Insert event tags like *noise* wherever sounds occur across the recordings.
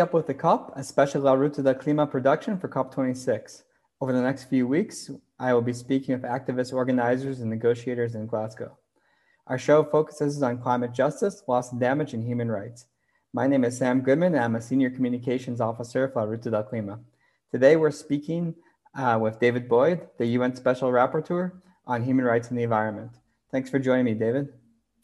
Up with the COP, a special La Ruta del Clima production for COP26. Over the next few weeks, I will be speaking with activists, organizers, and negotiators in Glasgow. Our show focuses on climate justice, loss and damage, and human rights. My name is Sam Goodman, and I'm a Senior Communications Officer for La Ruta del Clima. Today, we're speaking uh, with David Boyd, the UN Special Rapporteur on Human Rights and the Environment. Thanks for joining me, David.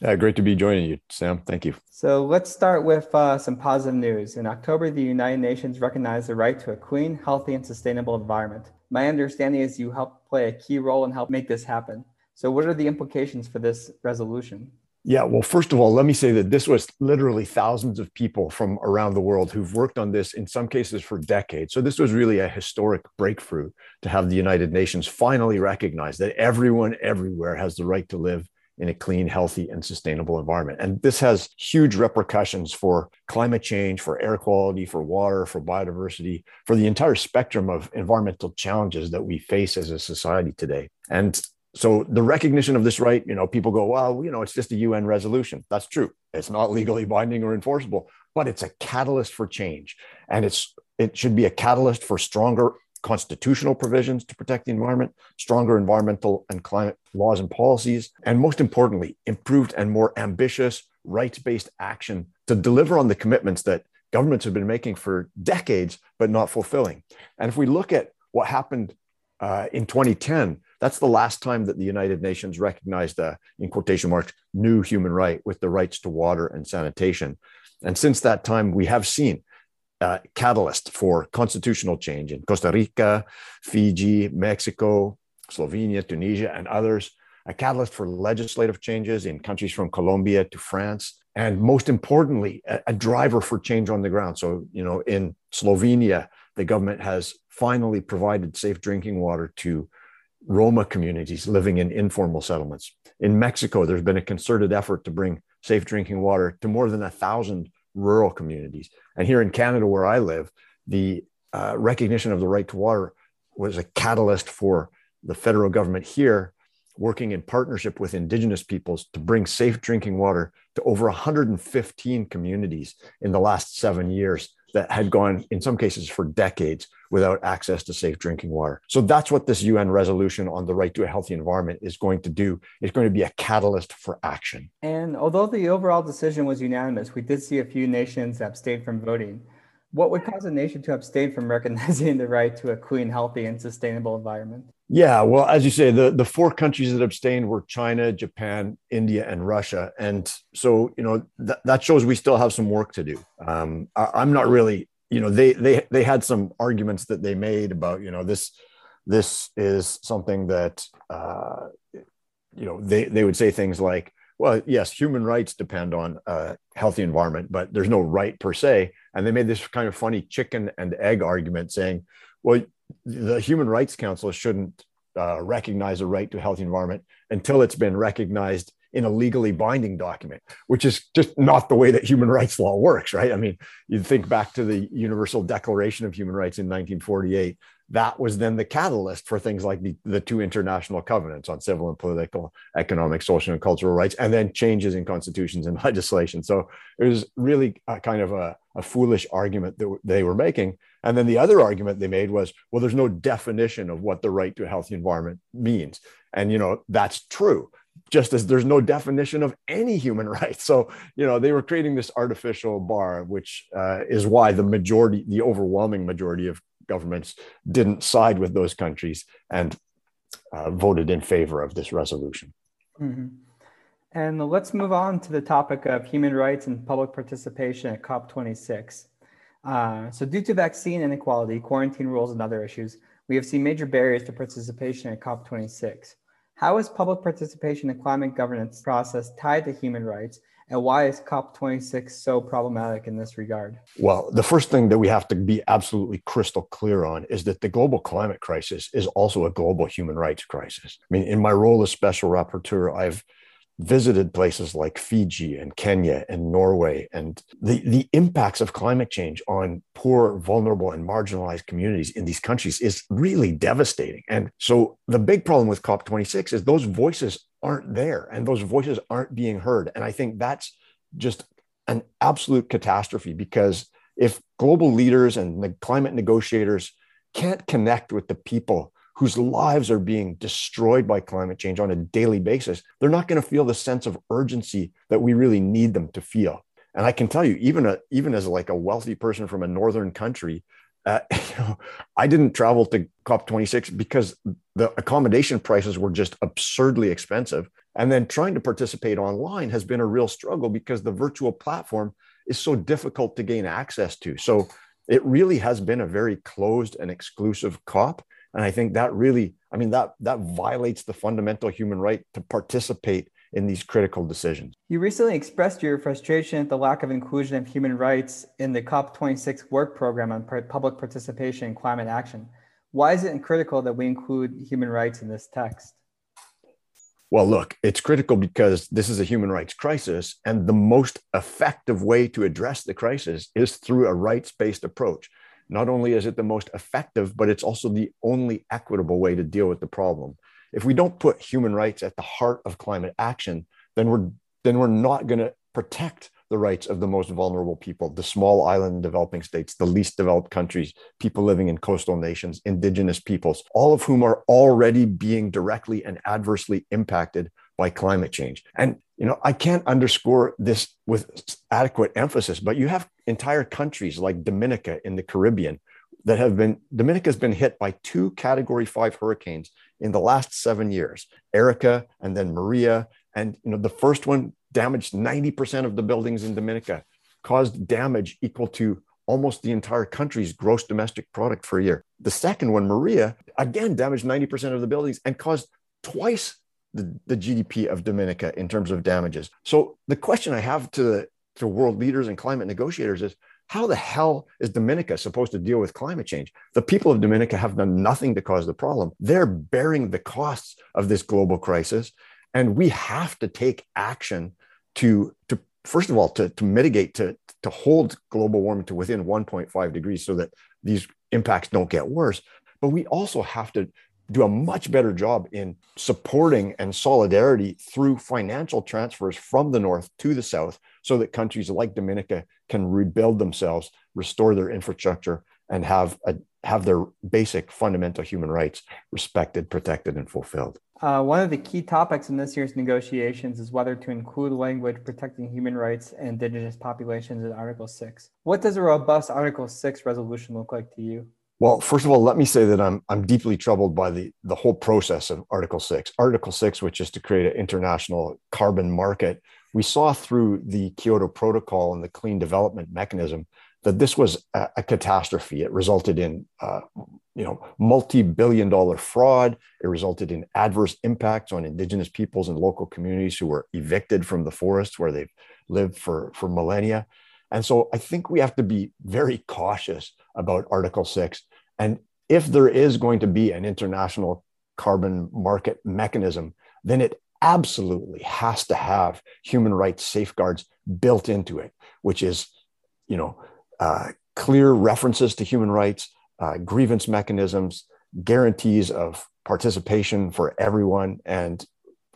Yeah, great to be joining you, Sam. Thank you. So let's start with uh, some positive news. In October, the United Nations recognized the right to a clean, healthy, and sustainable environment. My understanding is you helped play a key role in help make this happen. So, what are the implications for this resolution? Yeah, well, first of all, let me say that this was literally thousands of people from around the world who've worked on this in some cases for decades. So, this was really a historic breakthrough to have the United Nations finally recognize that everyone everywhere has the right to live in a clean, healthy, and sustainable environment. And this has huge repercussions for climate change, for air quality, for water, for biodiversity, for the entire spectrum of environmental challenges that we face as a society today. And so the recognition of this right, you know, people go, well, you know, it's just a UN resolution. That's true. It's not legally binding or enforceable, but it's a catalyst for change. And it's it should be a catalyst for stronger constitutional provisions to protect the environment, stronger environmental and climate laws and policies, and most importantly, improved and more ambitious rights based action to deliver on the commitments that governments have been making for decades, but not fulfilling. And if we look at what happened uh, in 2010, that's the last time that the United Nations recognized a, in quotation marks, new human right with the rights to water and sanitation. And since that time, we have seen uh, catalyst for constitutional change in Costa Rica, Fiji, Mexico, Slovenia, Tunisia, and others. A catalyst for legislative changes in countries from Colombia to France. And most importantly, a, a driver for change on the ground. So, you know, in Slovenia, the government has finally provided safe drinking water to Roma communities living in informal settlements. In Mexico, there's been a concerted effort to bring safe drinking water to more than a thousand rural communities. And here in Canada, where I live, the uh, recognition of the right to water was a catalyst for the federal government here working in partnership with indigenous peoples to bring safe drinking water to over 115 communities in the last seven years that had gone, in some cases, for decades without access to safe drinking water. So that's what this UN resolution on the right to a healthy environment is going to do. It's going to be a catalyst for action. And although the overall decision was unanimous, we did see a few nations abstain from voting. What would cause a nation to abstain from recognizing the right to a clean, healthy, and sustainable environment? Yeah, well, as you say, the, the four countries that abstained were China, Japan, India, and Russia. And so, you know, th- that shows we still have some work to do. Um, I, am not really, you know, they they they had some arguments that they made about, you know, this this is something that, uh, you know, they they would say things like, well, yes, human rights depend on a healthy environment, but there's no right per se. And they made this kind of funny chicken and egg argument saying, well, the Human Rights Council shouldn't uh, recognize a right to a healthy environment until it's been recognized in a legally binding document, which is just not the way that human rights law works, right? I mean, you think back to the Universal Declaration of Human Rights in 1948 that was then the catalyst for things like the, the two international covenants on civil and political, economic, social, and cultural rights, and then changes in constitutions and *laughs* legislation. So it was really kind of a, a foolish argument that they were making. And then the other argument they made was, well, there's no definition of what the right to a healthy environment means. And, you know, that's true just as there's no definition of any human *laughs* right. So, you know, they were creating this artificial bar, which uh, is why the majority, the overwhelming majority of governments didn't side with those countries and uh, voted in favor of this resolution. Mm-hmm. And let's move on to the topic of human rights and public participation at COP26. Uh, so, due to vaccine inequality, quarantine rules, and other issues, we have seen major barriers to participation at COP26. How is public participation in climate governance process tied to human rights, and why is COP26 so problematic in this regard? Well, the first thing that we have to be absolutely crystal clear on is that the global climate crisis is also a global human rights crisis. I mean, in my role as special rapporteur, I've visited places like Fiji and Kenya and Norway, and the, the impacts of climate change on poor, vulnerable, and marginalized communities in these countries is really devastating. And so the big problem with COP26 is those voices aren't there and those voices aren't being heard. And I think that's just an absolute catastrophe because if global leaders and the climate negotiators can't connect with the people whose lives are being destroyed by climate change on a daily basis, they're not going to feel the sense of urgency that we really need them to feel. And I can tell you, even a, even as like a wealthy person from a northern country, uh, *laughs* you know, I didn't travel to COP26 because the accommodation prices were just absurdly expensive. And then trying to participate online has been a real struggle because the virtual platform is so difficult to gain access to. So it really has been a very closed and exclusive COP. And I think that really, I mean, that that violates the fundamental human right to participate in these critical decisions. You recently expressed your frustration at the lack of inclusion of human rights in the COP26 work program on public participation in climate action. Why is it critical that we include human rights in this text? Well, look, it's critical because this is a human rights crisis, and the most effective way to address the crisis is through a rights based approach. Not only is it the most effective, but it's also the only equitable way to deal with the problem if we don't put human rights at the heart of climate action, then we're then we're not going to protect the rights of the most vulnerable people, the small island developing states, the least developed countries, people living in coastal nations, indigenous peoples, all of whom are already being directly and adversely impacted by climate change. And you know, I can't underscore this with adequate emphasis, but you have entire countries like Dominica in the Caribbean that have been Dominica has been hit by two category 5 hurricanes in the last seven years Erika and then Maria. And you know, the first one damaged 90% of the buildings in Dominica, caused damage equal to almost the entire country's gross domestic product for a year. The second one, Maria, again damaged 90% of the buildings and caused twice the, the GDP of Dominica in terms of damages. So the question I have to the to world leaders and climate negotiators is how the hell is Dominica supposed to deal with climate change? The people of Dominica have done nothing to cause the problem. They're bearing the costs of this global crisis. And we have to take action to, to first of all, to, to mitigate, to, to hold global warming to within 1.5 degrees so that these impacts don't get worse. But we also have to do a much better job in supporting and solidarity through financial transfers from the north to the south so that countries like Dominica can rebuild themselves, restore their infrastructure, and have a, have their basic fundamental human rights respected, protected, and fulfilled. Uh, one of the key topics in this year's negotiations is whether to include language protecting human rights and indigenous populations in Article 6. What does a robust Article 6 resolution look like to you? Well, first of all, let me say that I'm I'm deeply troubled by the the whole process of Article Six. Article Six, which is to create an international carbon market, we saw through the Kyoto Protocol and the Clean Development Mechanism that this was a, a catastrophe. It resulted in uh, you know multi-billion dollar fraud. It resulted in adverse impacts on indigenous peoples and local communities who were evicted from the forests where they've lived for for millennia. And so I think we have to be very cautious about Article 6 and if there is going to be an international carbon market mechanism, then it absolutely has to have human rights safeguards built into it, which is, you know, uh, clear references to human rights, uh, grievance mechanisms, guarantees of participation for everyone, and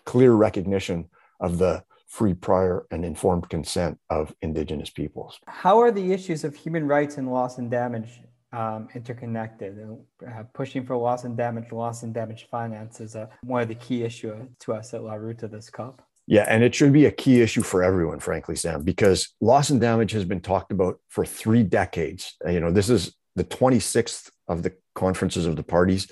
clear recognition of the free, prior, and informed consent of Indigenous peoples. How are the issues of human rights and loss and damage um, interconnected. Uh, pushing for loss and damage, loss and damage finance is uh, one of the key issues to us at La Ruta this COP. Yeah, and it should be a key issue for everyone, frankly, Sam, because loss and damage has been talked about for three decades. Uh, you know, this is the 26th of the conferences of the parties.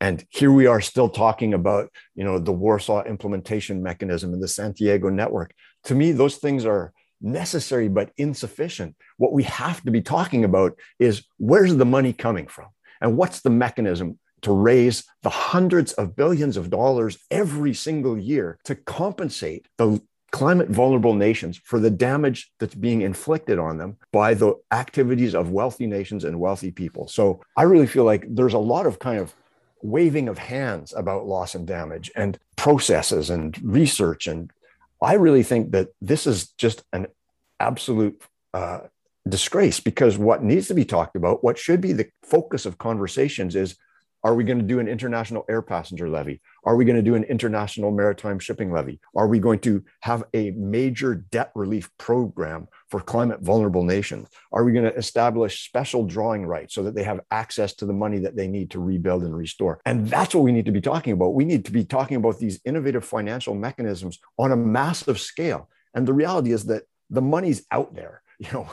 And here we are still talking about, you know, the Warsaw implementation mechanism and the Santiago network. To me, those things are necessary but insufficient. What we have to be talking about is where's the money coming from? And what's the mechanism to raise the hundreds of billions of dollars every single year to compensate the climate vulnerable nations for the damage that's being inflicted on them by the activities of wealthy nations and wealthy people. So I really feel like there's a lot of kind of waving of hands about loss and damage and processes and research and I really think that this is just an absolute uh, disgrace because what needs to be talked about, what should be the focus of conversations is Are we going to do an international air passenger levy? Are we going to do an international maritime shipping levy? Are we going to have a major debt relief program for climate vulnerable nations? Are we going to establish special drawing rights so that they have access to the money that they need to rebuild and restore? And that's what we need to be talking about. We need to be talking about these innovative financial mechanisms on a massive scale. And the reality is that the money's out there. You know,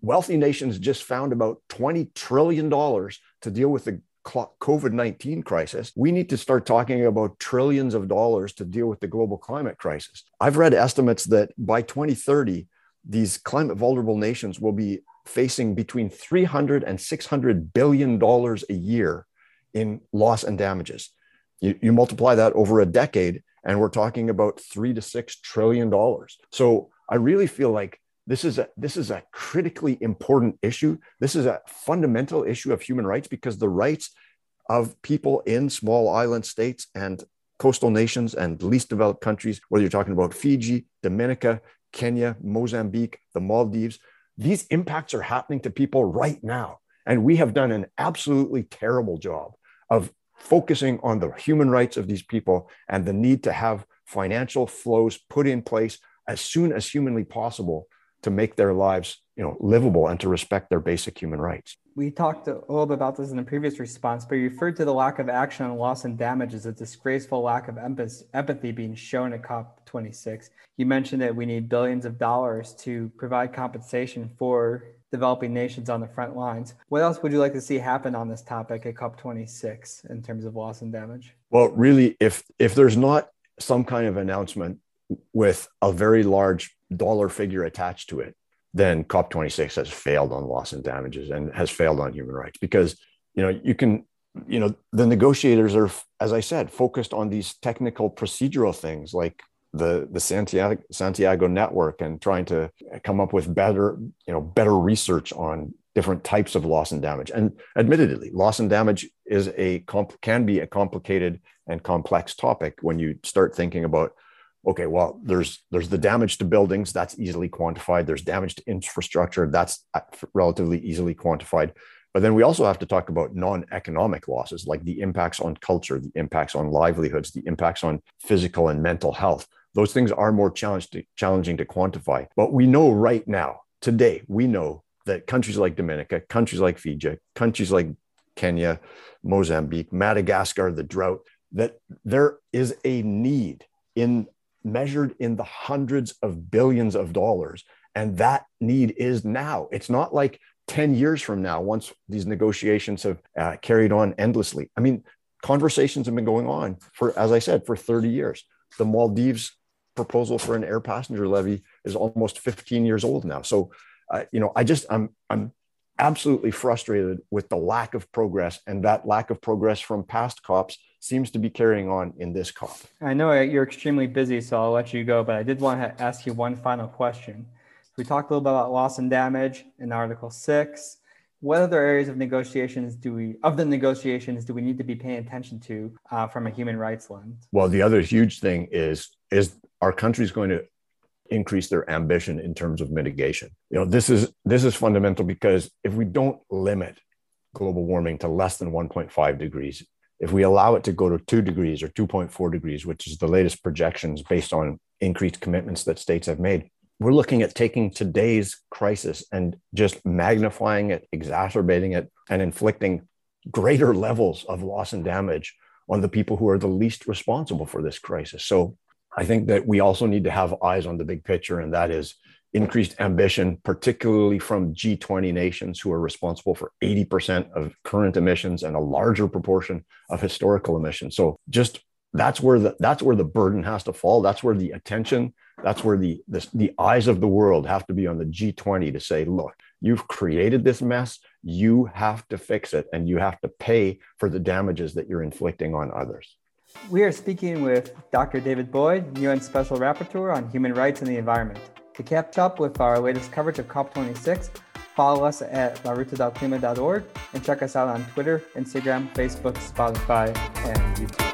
wealthy nations just found about $20 trillion to deal with the COVID 19 crisis, we need to start talking about trillions of dollars to deal with the global climate crisis. I've read estimates that by 2030, these climate vulnerable nations will be facing between 300 and 600 billion dollars a year in loss and damages. You, you multiply that over a decade, and we're talking about three to six trillion dollars. So I really feel like this is a this is a critically important issue. This is a fundamental issue of human rights because the rights of people in small island states and coastal nations and least developed countries whether you're talking about fiji dominica kenya mozambique the maldives these impacts are happening to people right now. And we have done an absolutely terrible job of focusing on the human rights of these people and the need to have financial flows put in place as soon as humanly possible to make their lives you know livable and to respect their basic human rights. We talked a little bit about this in the previous response but you referred to the lack of action on loss and damage as a disgraceful lack of empathy being shown at cop 26 you mentioned that we need billions of dollars to provide compensation for developing nations on the front lines. What else would you like to see happen on this topic at cop 26 in terms of loss and damage? Well really if if there's not some kind of announcement with a very large dollar figure attached to it, then COP26 has failed on loss and damages and has failed on human rights. Because you know you can you know the negotiators are as I said focused on these technical procedural things like the the Santiago Santiago network and trying to come up with better you know better research on different types of loss and damage. And admittedly loss and damage is a comp- can be a complicated and complex topic when you start thinking about okay well there's there's the damage to buildings. That's easily quantified. There's damage to infrastructure. That's uh, relatively easily quantified. But then we also have to talk about non-economic losses like the impacts on culture the impacts on livelihoods the impacts on physical and mental health. Those things are more to, challenging to quantify. But we know right now today we know that countries like dominica countries like fiji countries like kenya mozambique madagascar the drought that there is a need in measured in the hundreds of billions of dollars. And that need is now. It's not like 10 years from now, once these negotiations have uh, carried on endlessly. I mean, conversations have been going on for, as I said, for 30 years. The Maldives proposal for an air passenger levy is almost 15 years old now. So, uh, you know, I just, I'm, I'm absolutely frustrated with the lack of progress and that lack of progress from past cops seems to be carrying on in this COP. I know you're extremely busy, so I'll let you go, but I did want to ask you one final question. We talked a little bit about loss and damage in Article 6. What other areas of negotiations do we, of the negotiations, do we need to be paying attention to uh, from a human rights lens? Well, the other huge thing is, is our country's going to increase their ambition in terms of mitigation. You know, this is this is fundamental because if we don't limit global warming to less than 1.5 degrees, if we allow it to go to two degrees or 2.4 degrees, which is the latest projections based on increased commitments that states have made, we're looking at taking today's crisis and just magnifying it, exacerbating it, and inflicting greater levels of loss and damage on the people who are the least responsible for this crisis. So I think that we also need to have eyes on the big picture, and that is increased ambition, particularly from G20 nations who are responsible for 80% of current emissions and a larger proportion of historical emissions. So just that's where the that's where the burden has to fall. That's where the attention, that's where the, the, the eyes of the world have to be on the G20 to say, look, you've created this mess. You have to fix it and you have to pay for the damages that you're inflicting on others. We are speaking with Dr. David Boyd, UN Special Rapporteur on Human Rights and the Environment. To catch up with our latest coverage of COP26, follow us at laruta.clima.org and check us out on Twitter, Instagram, Facebook, Spotify, and YouTube.